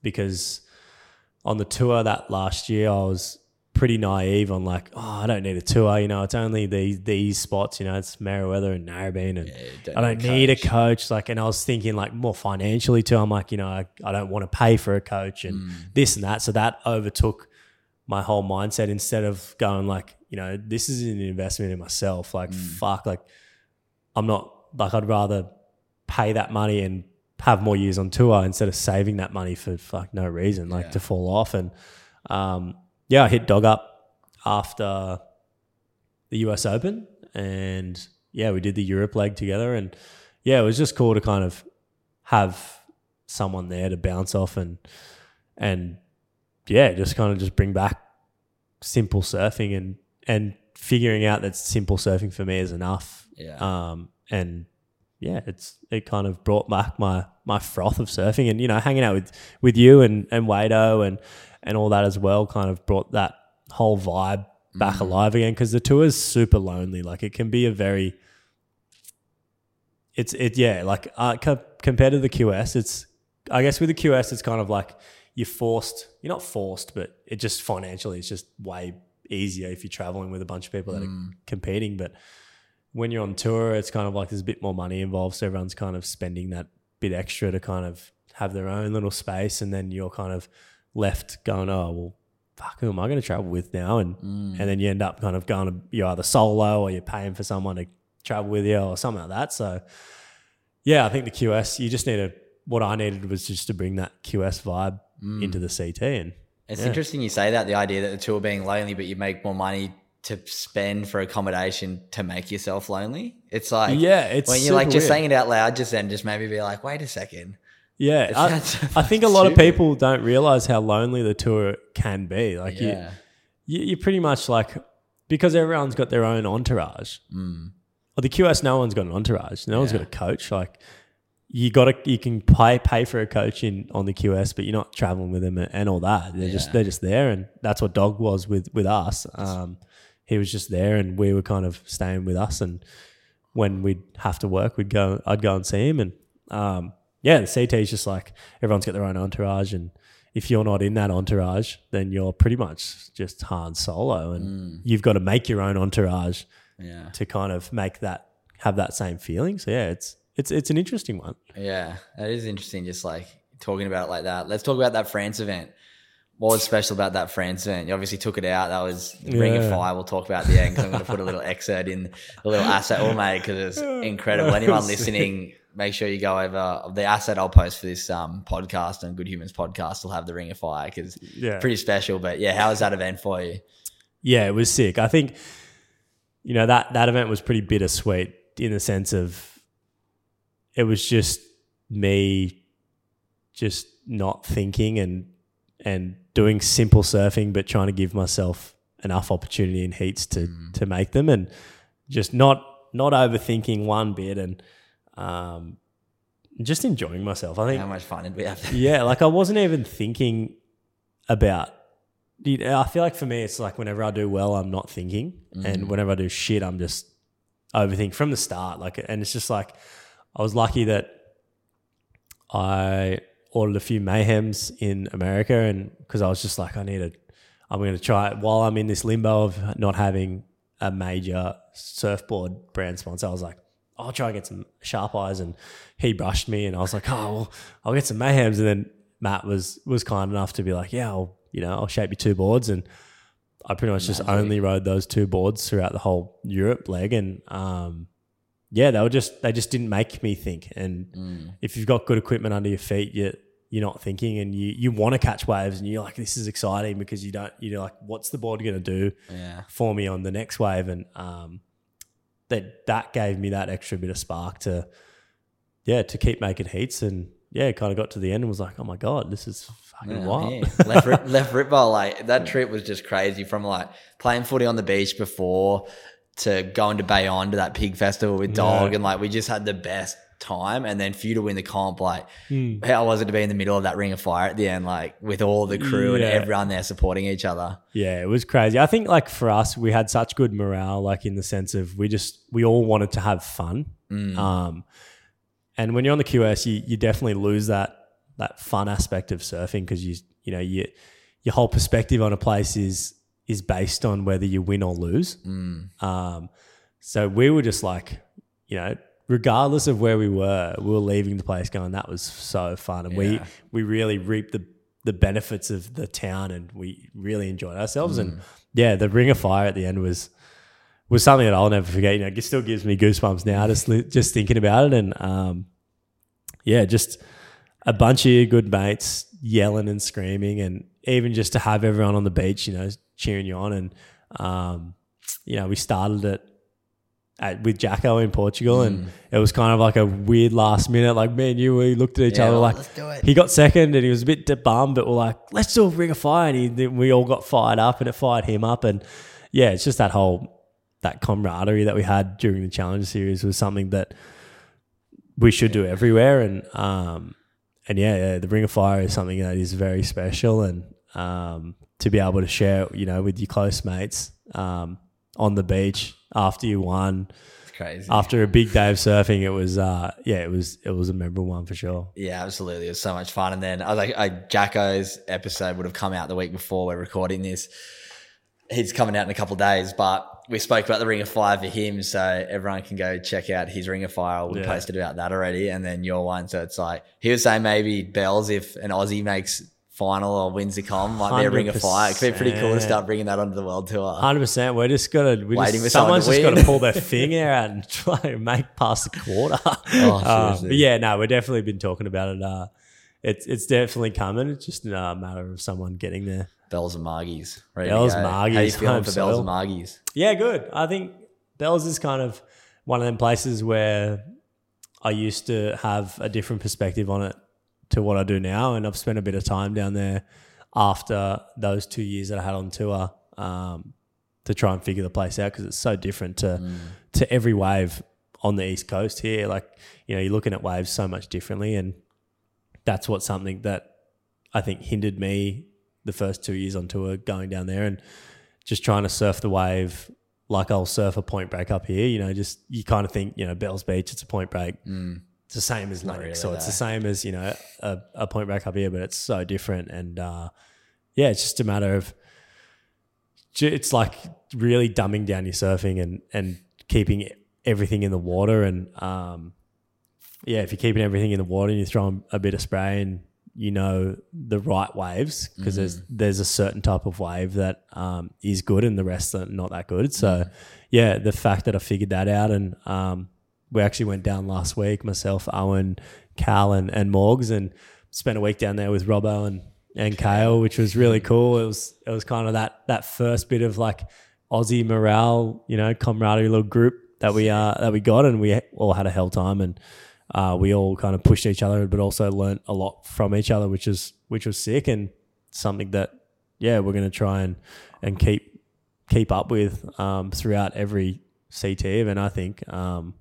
because on the tour that last year I was pretty naive on like, oh, I don't need a tour. You know, it's only these these spots. You know, it's Merewether and Narrabeen, and don't I don't need a need a coach. Like, and I was thinking like more financially too. I'm like, you know, I, I don't want to pay for a coach and this and that. So that overtook my whole mindset instead of going like, you know, this is an investment in myself. Like, fuck, like I'm not like I'd rather pay that money and have more years on tour instead of saving that money for fuck no reason, like to fall off. And um, yeah, I hit dog up after the US Open, and yeah, we did the Europe leg together, and yeah, it was just cool to kind of have someone there to bounce off and and yeah, just kind of just bring back simple surfing and and figuring out that simple surfing for me is enough. Yeah. Um, and yeah, it's it kind of brought back my my froth of surfing and you know hanging out with with you and and Wado and and all that as well kind of brought that whole vibe back alive again because the tour is super lonely. Like it can be a very it's it yeah like uh, co- compared to the QS, it's I guess with the QS it's kind of like you're forced. You're not forced, but it just financially it's just way easier if you're traveling with a bunch of people that are competing. But when you're on tour, it's kind of like there's a bit more money involved, so everyone's kind of spending that bit extra to kind of have their own little space, and then you're kind of left going, oh well. Fuck, who am I going to travel with now? And mm. and then you end up kind of going to you're either solo or you're paying for someone to travel with you or something like that. So yeah, I think the QS, you just need to, what I needed was just to bring that QS vibe mm. into the CT. And It's Yeah. interesting you say that the idea that the tour being lonely, but you make more money to spend for accommodation to make yourself lonely. It's like Yeah, it's when you're like just weird. saying it out loud, just then just maybe be like, wait a second, Yeah, I, I think a lot of people don't realize how lonely the tour can be. Like Yeah. you, you, you're pretty much like because everyone's got their own entourage. Mm. Well, the QS, no one's got an entourage. No one's got a coach. Like you got to, you can pay pay for a coach in on the QS, but you're not traveling with them and, and all that. They're just they're just there, and that's what Dog was with with us. Um, he was just there, and we were kind of staying with us. And when we'd have to work, we'd go. I'd go and see him, and um, yeah, the CT is just like everyone's got their own entourage, and if you're not in that entourage, then you're pretty much just Han Solo, and you've got to make your own entourage Yeah. to kind of make that have that same feeling. So yeah, it's it's it's an interesting one. Yeah, that is interesting. Just like talking about it like that. Let's talk about that France event. What was special about that France event? You obviously took it out. That was the Ring of Fire. We'll talk about the end because I'm going to put a little excerpt in the little asset all made because it's incredible. Anyone listening, make sure you go over the asset I'll post for this um, podcast and Good Humans podcast will have the Ring of Fire because Yeah. pretty special. But yeah, how was that event for you? Yeah, it was sick. I think you know that that event was pretty bittersweet in the sense of it was just me just not thinking and and doing simple surfing but trying to give myself enough opportunity in heats to to make them and just not not overthinking one bit and um just enjoying myself. I think How much fun did we have? yeah, like I wasn't even thinking about. you know, I feel like for me, it's like whenever I do well, I'm not thinking, and whenever I do shit, I'm just overthinking from the start. Like, and it's just like I was lucky that I ordered a few mayhems in America, and because I was just like, I need I'm going to try it while I'm in this limbo of not having a major surfboard brand sponsor. I was like, I'll try and get some sharp eyes, and he brushed me, and I was like, oh, well, I'll get some mayhems, and then Matt was was kind enough to be like, yeah, I'll you know I'll shape you two boards, and I pretty much just only rode those two boards throughout the whole Europe leg, and um, yeah, they were just they just didn't make me think. And if you've got good equipment under your feet, you you're not thinking, and you you want to catch waves, and you're like, this is exciting because you don't you're like, what's the board going to do Yeah. for me on the next wave? And um, that that gave me that extra bit of spark to yeah to keep making heats, and yeah, kind of got to the end and was like, oh my god, this is fucking Yeah, wild. yeah. left rip, left rip. Like that trip was just crazy. From like playing footy on the beach before to going to Bayonne to that pig festival with Dog, and like we just had the best time. And then for you to win the comp, like Hmm. how was it to be in the middle of that ring of fire at the end, like with all the crew Yeah. and everyone there supporting each other? Yeah, it was crazy. I think like for us, we had such good morale, like in the sense of we just we all wanted to have fun. Um, and when you're on the QS, you you definitely lose that that fun aspect of surfing because you you know you your whole perspective on a place is is based on whether you win or lose. Um, so we were just like, you know, regardless of where we were, we were leaving the place going, that was so fun. And we, Yeah. we really reaped the, the benefits of the town and we really enjoyed ourselves. And yeah, the ring of fire at the end was, was something that I'll never forget. You know, it still gives me goosebumps now just, li- just thinking about it. And, um, yeah, just a bunch of good mates yelling and screaming, and even just to have everyone on the beach, you know, cheering you on. And um, you know, we started it at, with Jacko in Portugal, and it was kind of like a weird last minute. Like me and you, we looked at each Yeah, other well, like, let's do it. he got second, and he was a bit bummed, but we're like, let's do a ring of fire, and he, then we all got fired up, and it fired him up, and yeah, it's just that whole that camaraderie that we had during the challenge series was something that we should do everywhere. And um, and yeah, yeah, the Ring of Fire is something that is very special, and um, to be able to share, you know, with your close mates um, on the beach after you won, It's crazy. after a big day of surfing, it was uh, yeah, it was it was a memorable one for sure. Yeah, absolutely. It was so much fun. And then I was like, I, Jacko's episode would have come out the week before we're recording this. He's coming out in a couple of days, but we spoke about the Ring of Fire for him, so everyone can go check out his Ring of Fire. We Yeah. posted about that already, and then your one. So it's like he was saying maybe Bells if an Aussie makes final or wins the com might be a Ring of Fire. It could be pretty cool to start bringing that onto the world tour. Hundred percent. We're just gonna. We Waiting just, for someone someone's to just got to pull their finger out and try and make past the quarter. Oh, Um, but yeah, no, we've definitely been talking about it. Uh, it's it's definitely coming. It's just a matter of someone getting there. Bells and Margies. Bells. Margies, How you feeling for Bells and Margies? Yeah, good. I think Bells is kind of one of them places where I used to have a different perspective on it to what I do now, and I've spent a bit of time down there after those two years that I had on tour um, to try and figure the place out because it's so different to to every wave on the east coast here. Like you know, you're looking at waves so much differently, and that's what something that I think hindered me the first two years on tour going down there and just trying to surf the wave like I'll surf a point break up here. You know, just you kind of think, you know, Bells Beach, it's a point break. It's the same as Lennox, really so it's the same as you know a, a point back up here, but it's so different. And uh, yeah, it's just a matter of it's like really dumbing down your surfing and and keeping everything in the water. And um, yeah, if you're keeping everything in the water and you throw a bit of spray and you know the right waves because there's there's a certain type of wave that um, is good and the rest are not that good. So yeah, the fact that I figured that out and um, we actually went down last week, myself, Owen, Cal, and, and Morgs, and spent a week down there with Robbo and, and Kale, which was really cool. It was it was kind of that that first bit of like Aussie morale, you know, camaraderie little group that we uh that we got, and we all had a hell time, and uh, we all kind of pushed each other, but also learnt a lot from each other, which is which was sick and something that yeah we're gonna try and and keep keep up with um, throughout every CT event. I think. Um,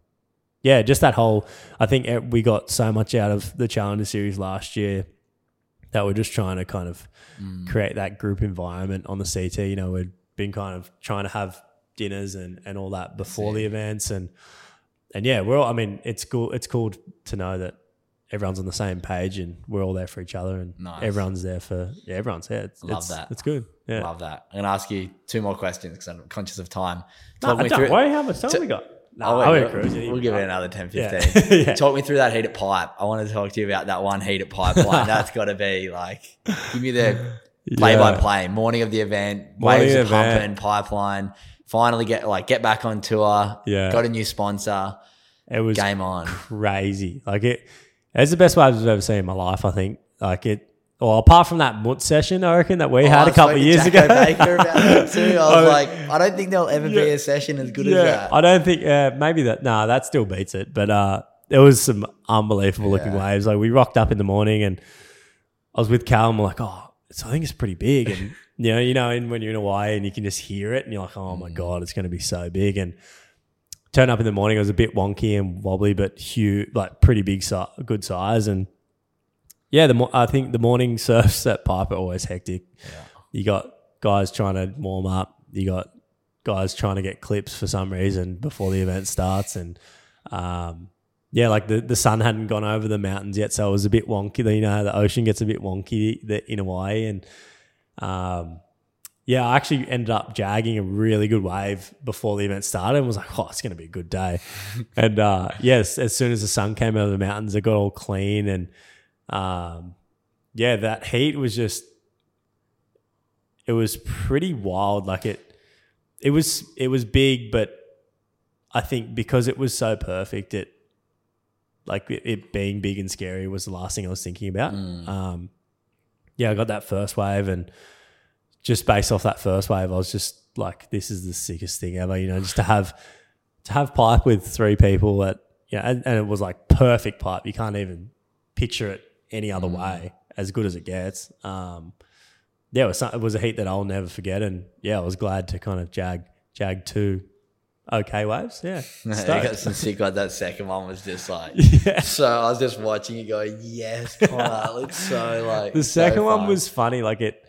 yeah, just that whole. I think we got so much out of the Challenger Series last year that we're just trying to kind of mm. create that group environment on the CT. You know, we've been kind of trying to have dinners and, and all that before the events, and and yeah, we're all. I mean, it's cool. It's cool to know that everyone's on the same page and we're all there for each other, and Nice. everyone's there for yeah, everyone's there. It's, Love it's, that. It's good. Yeah. Love that. I'm gonna ask you two more questions because I'm conscious of time. No, Talk me don't through. worry. How much time to- we got? No, Oh, we'll, we'll give it another 10, 15. Yeah. Talk me through that heated pipe. I want to talk to you about that one heated pipeline. That's got to be like, give me the play by play. Morning of the event, Morning waves of pumping, pipeline. Finally get like get back on tour. Yeah. got a new sponsor. It was Game on. crazy. Like it, it's the best waves I've ever seen in my life. I think. Like it. Well, apart from that Mut session, I reckon that we had Oh, I a couple spoke of to years Jacko ago. Baker about that too. I was like, I don't think there'll ever be a session as good as that. I don't think. Uh, maybe that. Nah, that still beats it. But uh, there was some unbelievable looking waves. Like we rocked up in the morning, and I was with Cal, and we're like, oh, it's, I think it's pretty big. And you know, you know, and when you're in Hawaii and you can just hear it, and you're like, oh my god, it's going to be so big. And turn up in the morning, it was a bit wonky and wobbly, but huge, like pretty big, si- good size. And yeah, the mo- I think the morning surfs at Pipe are always hectic. You got guys trying to warm up. You got guys trying to get clips for some reason before the event starts, and um, yeah, like the, the sun hadn't gone over the mountains yet, so it was a bit wonky. You know, how the ocean gets a bit wonky the- in Hawaii, and um, yeah, I actually ended up jagging a really good wave before the event started and was like, oh, it's going to be a good day. and uh, yes, as soon as the sun came over the mountains, it got all clean. And um, yeah, that heat was just, it was pretty wild. Like it, it was, it was big, but I think because it was so perfect, it, like it, it being big and scary was the last thing I was thinking about. Um, yeah, I got that first wave and just based off that first wave, I was just like, this is the sickest thing ever, you know, just to have to have pipe with three people that yeah, and, and it was like perfect pipe. You can't even picture it any other way, as good as it gets. Um, yeah, it was, it was a heat that I'll never forget, and yeah, I was glad to kind of jag jag two okay waves. Yeah, you stoked. got some sick like that second one was just like Yeah. so I was just watching it going, Yes, Connor. It's so like The so second one was funny. Like it,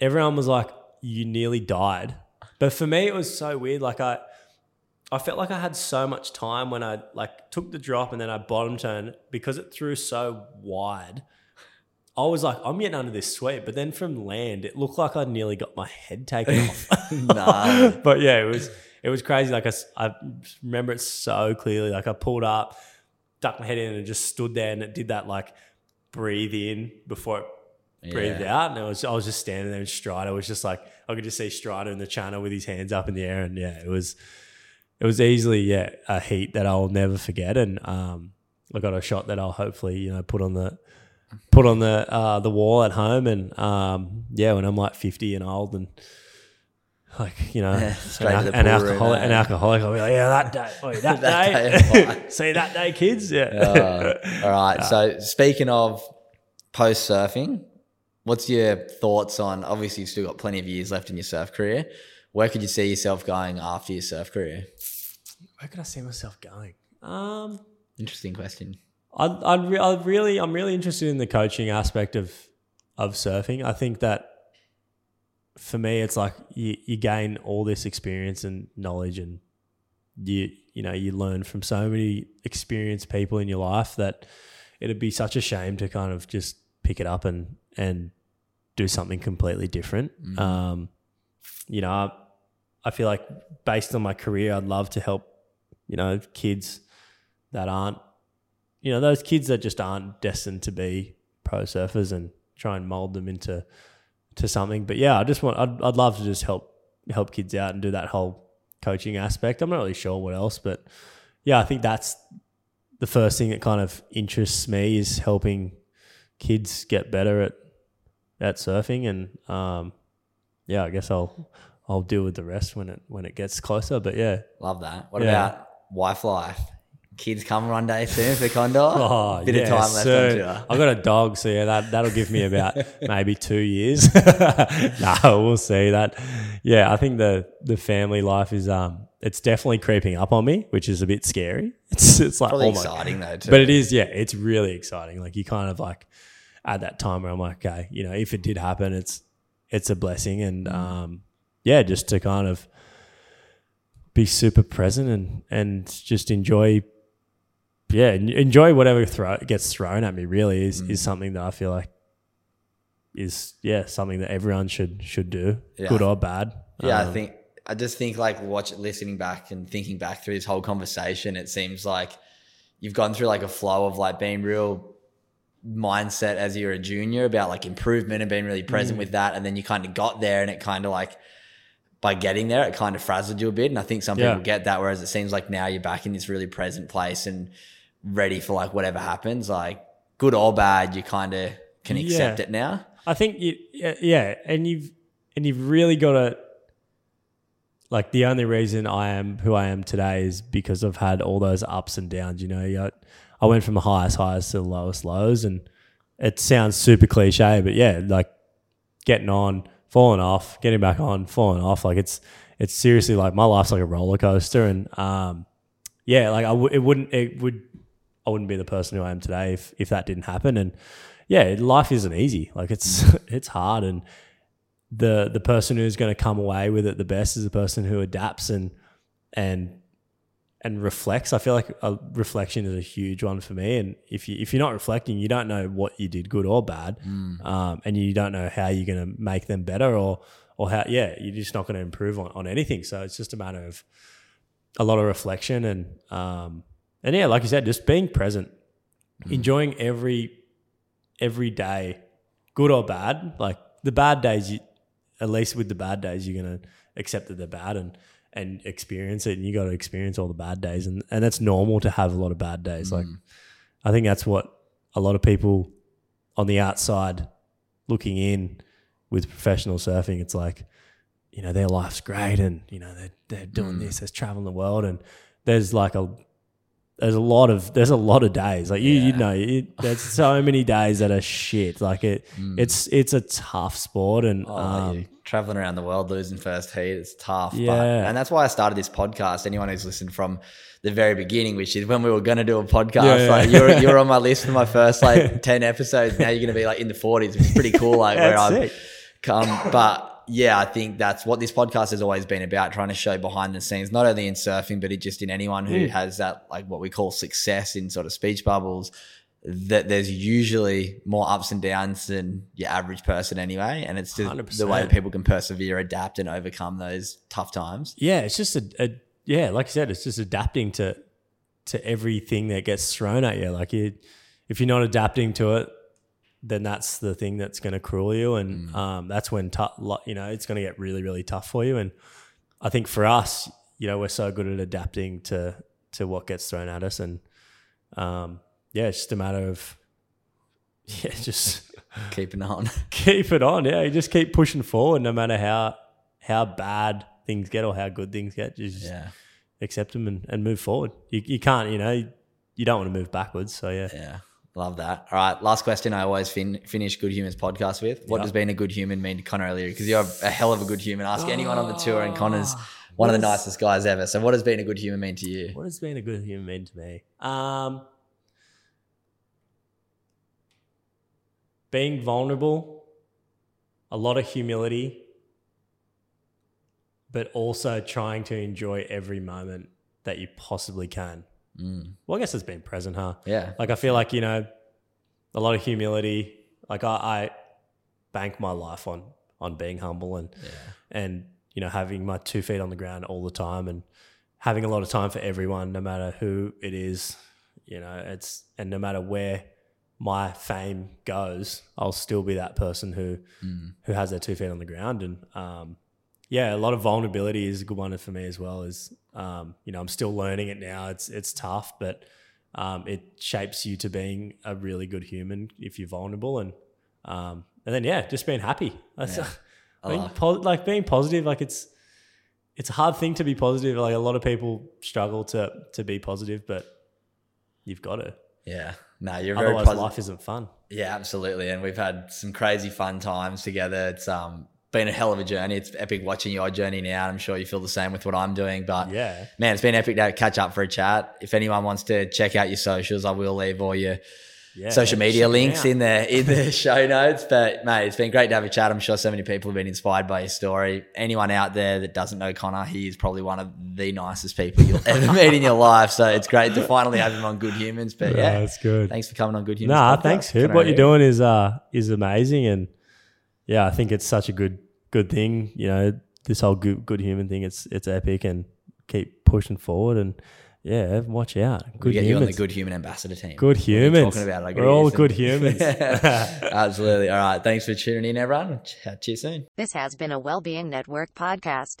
everyone was like, "You nearly died," but for me, it was so weird. Like I, I felt like I had so much time when I like took the drop and then I bottom turned because it threw so wide. I was like, I'm getting under this sweep, but then from land, it looked like I nearly got my head taken off. Nah. but yeah, it was it was crazy. Like I, I remember it so clearly. Like I pulled up, ducked my head in, and just stood there, and it did that like breathe in before it breathed Yeah. out. And I was I was just standing there, and Strider was just like I could just see Strider in the channel with his hands up in the air, and yeah, it was it was easily yeah a heat that I'll never forget, and um, I got a shot that I'll hopefully you know put on the put on the uh, the wall at home, and um, yeah, when I'm like 50 and old and. Like you know, Yeah, an, an alcoholic, eh? an alcoholic. I'll be like, yeah, that day, oi, that, That day, day see that day, kids. Yeah, Uh, all right. So speaking of post surfing, what's your thoughts on? Obviously, you've still got plenty of years left in your surf career. Where could you see yourself going after your surf career? Where could I see myself going? Um, Interesting question. I'd, I'd, re- I'd really, I'm really interested in the coaching aspect of of surfing. I think that for me, it's like you, you gain all this experience and knowledge, and you you know you learn from so many experienced people in your life that it'd be such a shame to kind of just pick it up and and do something completely different. Um, you know, I, feel like based on my career, I'd love to help you know kids that aren't you know those kids that just aren't destined to be pro surfers and try and mold them into to something. But yeah, I just want I'd, I'd love to just help help kids out and do that whole coaching aspect. I'm not really sure what else, but yeah, I think that's the first thing that kind of interests me is helping kids get better at at surfing and um yeah, I guess I'll I'll deal with the rest when it when it gets closer. But yeah. Love that. What Yeah. about wife life? Kids coming one day soon for Condor. Oh, Bit yeah, of time left tour. I've got a dog, so yeah, that that'll give me about maybe two years. no, we'll see that. Yeah, I think the the family life is um, it's definitely creeping up on me, which is a bit scary. It's it's like Probably oh my- exciting though too. but it is, yeah, it's really exciting. Like you kind of like at that time where I'm like, okay, you know, if it did happen, it's it's a blessing, and um, yeah, just to kind of be super present and and just enjoy, yeah, enjoy whatever throw, gets thrown at me. Really is Mm. is something that I feel like is yeah something that everyone should should do, Yeah. good or bad. Yeah, I Um, think I just think like watch listening back and thinking back through this whole conversation, it seems like you've gone through like a flow of like being real mindset as you're a junior about like improvement and being really present Mm. with that, and then you kind of got there, and it kind of like by getting there, it kind of frazzled you a bit, and I think some Yeah. people get that, whereas it seems like now you're back in this really present place and ready for like whatever happens, like good or bad, you kind of can accept Yeah. it now. I think you, yeah, yeah, and you've and you've really got to like the only reason I am who I am today is because I've had all those ups and downs. You know, I went from the highest highs to the lowest lows, and it sounds super cliche, but yeah, like getting on, falling off, getting back on, falling off. Like it's it's seriously like my life's like a roller coaster, and um, yeah, like I w- it wouldn't it would I wouldn't be the person who I am today if if that didn't happen, and yeah, life isn't easy. Like it's it's hard, and the the person who's going to come away with it the best is the person who adapts and and and reflects. I feel like a reflection is a huge one for me. And if you if you're not reflecting, you don't know what you did good or bad, um, and you don't know how you're going to make them better or or how yeah you're just not going to improve on, on anything. So it's just a matter of a lot of reflection and um and yeah, like you said, just being present, enjoying every every day, good or bad. Like the bad days, you at least with the bad days, you're gonna accept that they're bad and and experience it. And you got to experience all the bad days, and and that's normal to have a lot of bad days. Like mm. I think that's what a lot of people on the outside looking in with professional surfing. It's like you know their life's great, and you know they're they're doing mm. this, they're traveling the world, and there's like a there's a lot of there's a lot of days like you you know it, there's so many days that are shit like it it's it's a tough sport and Oh, um, traveling around the world losing first heat, it's tough. But, Yeah. and that's why I started this podcast. Anyone who's listened from the very beginning, which is when we were going to do a podcast, Yeah, yeah. like you're, you're on my list for my first like 10 episodes. Now you're going to be like in the 40s, which is pretty cool. Like where I've come. But yeah, I think that's what this podcast has always been about trying to show behind the scenes, not only in surfing, but it just in anyone who Hmm. has that, like what we call success in sort of speech bubbles that there's usually more ups and downs than your average person anyway. And it's just the way 100%. people can persevere, adapt, and overcome those tough times. yeah it's just a, a yeah like I said it's just adapting to to everything that gets thrown at you like you if you're not adapting to it then that's the thing that's going to cruel you and um, that's when tough you know it's going to get really really tough for you and I think for us you know we're so good at adapting to to what gets thrown at us and um, yeah it's just a matter of yeah just Keeping on. keep it on. Yeah, you just keep pushing forward, no matter how how bad things get or how good things get. Just yeah. accept them and, and move forward. You, you can't, you know, you, don't want to move backwards. So yeah, Yeah. Love that. All right, last question. I always fin- finish Good Humans podcast with. What Yep. does being a good human mean to Connor O'Leary? Because you're a hell of a good human. Ask anyone on the tour, and Connor's one of the is- nicest guys ever. So, what does being a good human mean to you? What does being a good human mean to me? Um, being vulnerable, a lot of humility, but also trying to enjoy every moment that you possibly can. Well, I guess it's been present, huh? Yeah. Like I feel like you know, a lot of humility. Like I, I bank my life on on being humble and and you know having my two feet on the ground all the time and having a lot of time for everyone, no matter who it is. You know, it's and no matter where my fame goes, I'll still be that person who who has their two feet on the ground and um, yeah, a lot of vulnerability is a good one for me as well. Is um, you know I'm still learning it now. It's it's tough, but um, it shapes you to being a really good human if you're vulnerable and um, and then yeah, just being happy. That's being love- po- like being positive. Like it's it's a hard thing to be positive. Like a lot of people struggle to to be positive, but you've got to. Yeah. No, you're very Otherwise, positive. life isn't fun. Yeah, absolutely. And we've had some crazy fun times together. It's um been a hell of a journey. It's epic watching your journey now. I'm sure you feel the same with what I'm doing. But Yeah. man, it's been epic to catch up for a chat. If anyone wants to check out your socials, I will leave all your Yeah, social media links out. in the in the show notes. But mate, it's been great to have a chat. I'm sure so many people have been inspired by your story. Anyone out there that doesn't know Connor, he is probably one of the nicest people you'll ever meet in your life. So it's great to finally have him on Good Humans. But yeah, that's good. Thanks for coming on Good Humans. Nah, podcast, thanks. Connor What you're doing is uh is amazing, and yeah, I think it's such a good good thing. You know, this whole good good human thing. It's it's epic, and keep pushing forward, and yeah, watch out. Good we get you on the humans. Good Human Ambassador team. Good What are humans. Talking about it. We're all good humans. Absolutely. All right. Thanks for tuning in, everyone. Chat to you soon. This has been a Wellbeing Network podcast.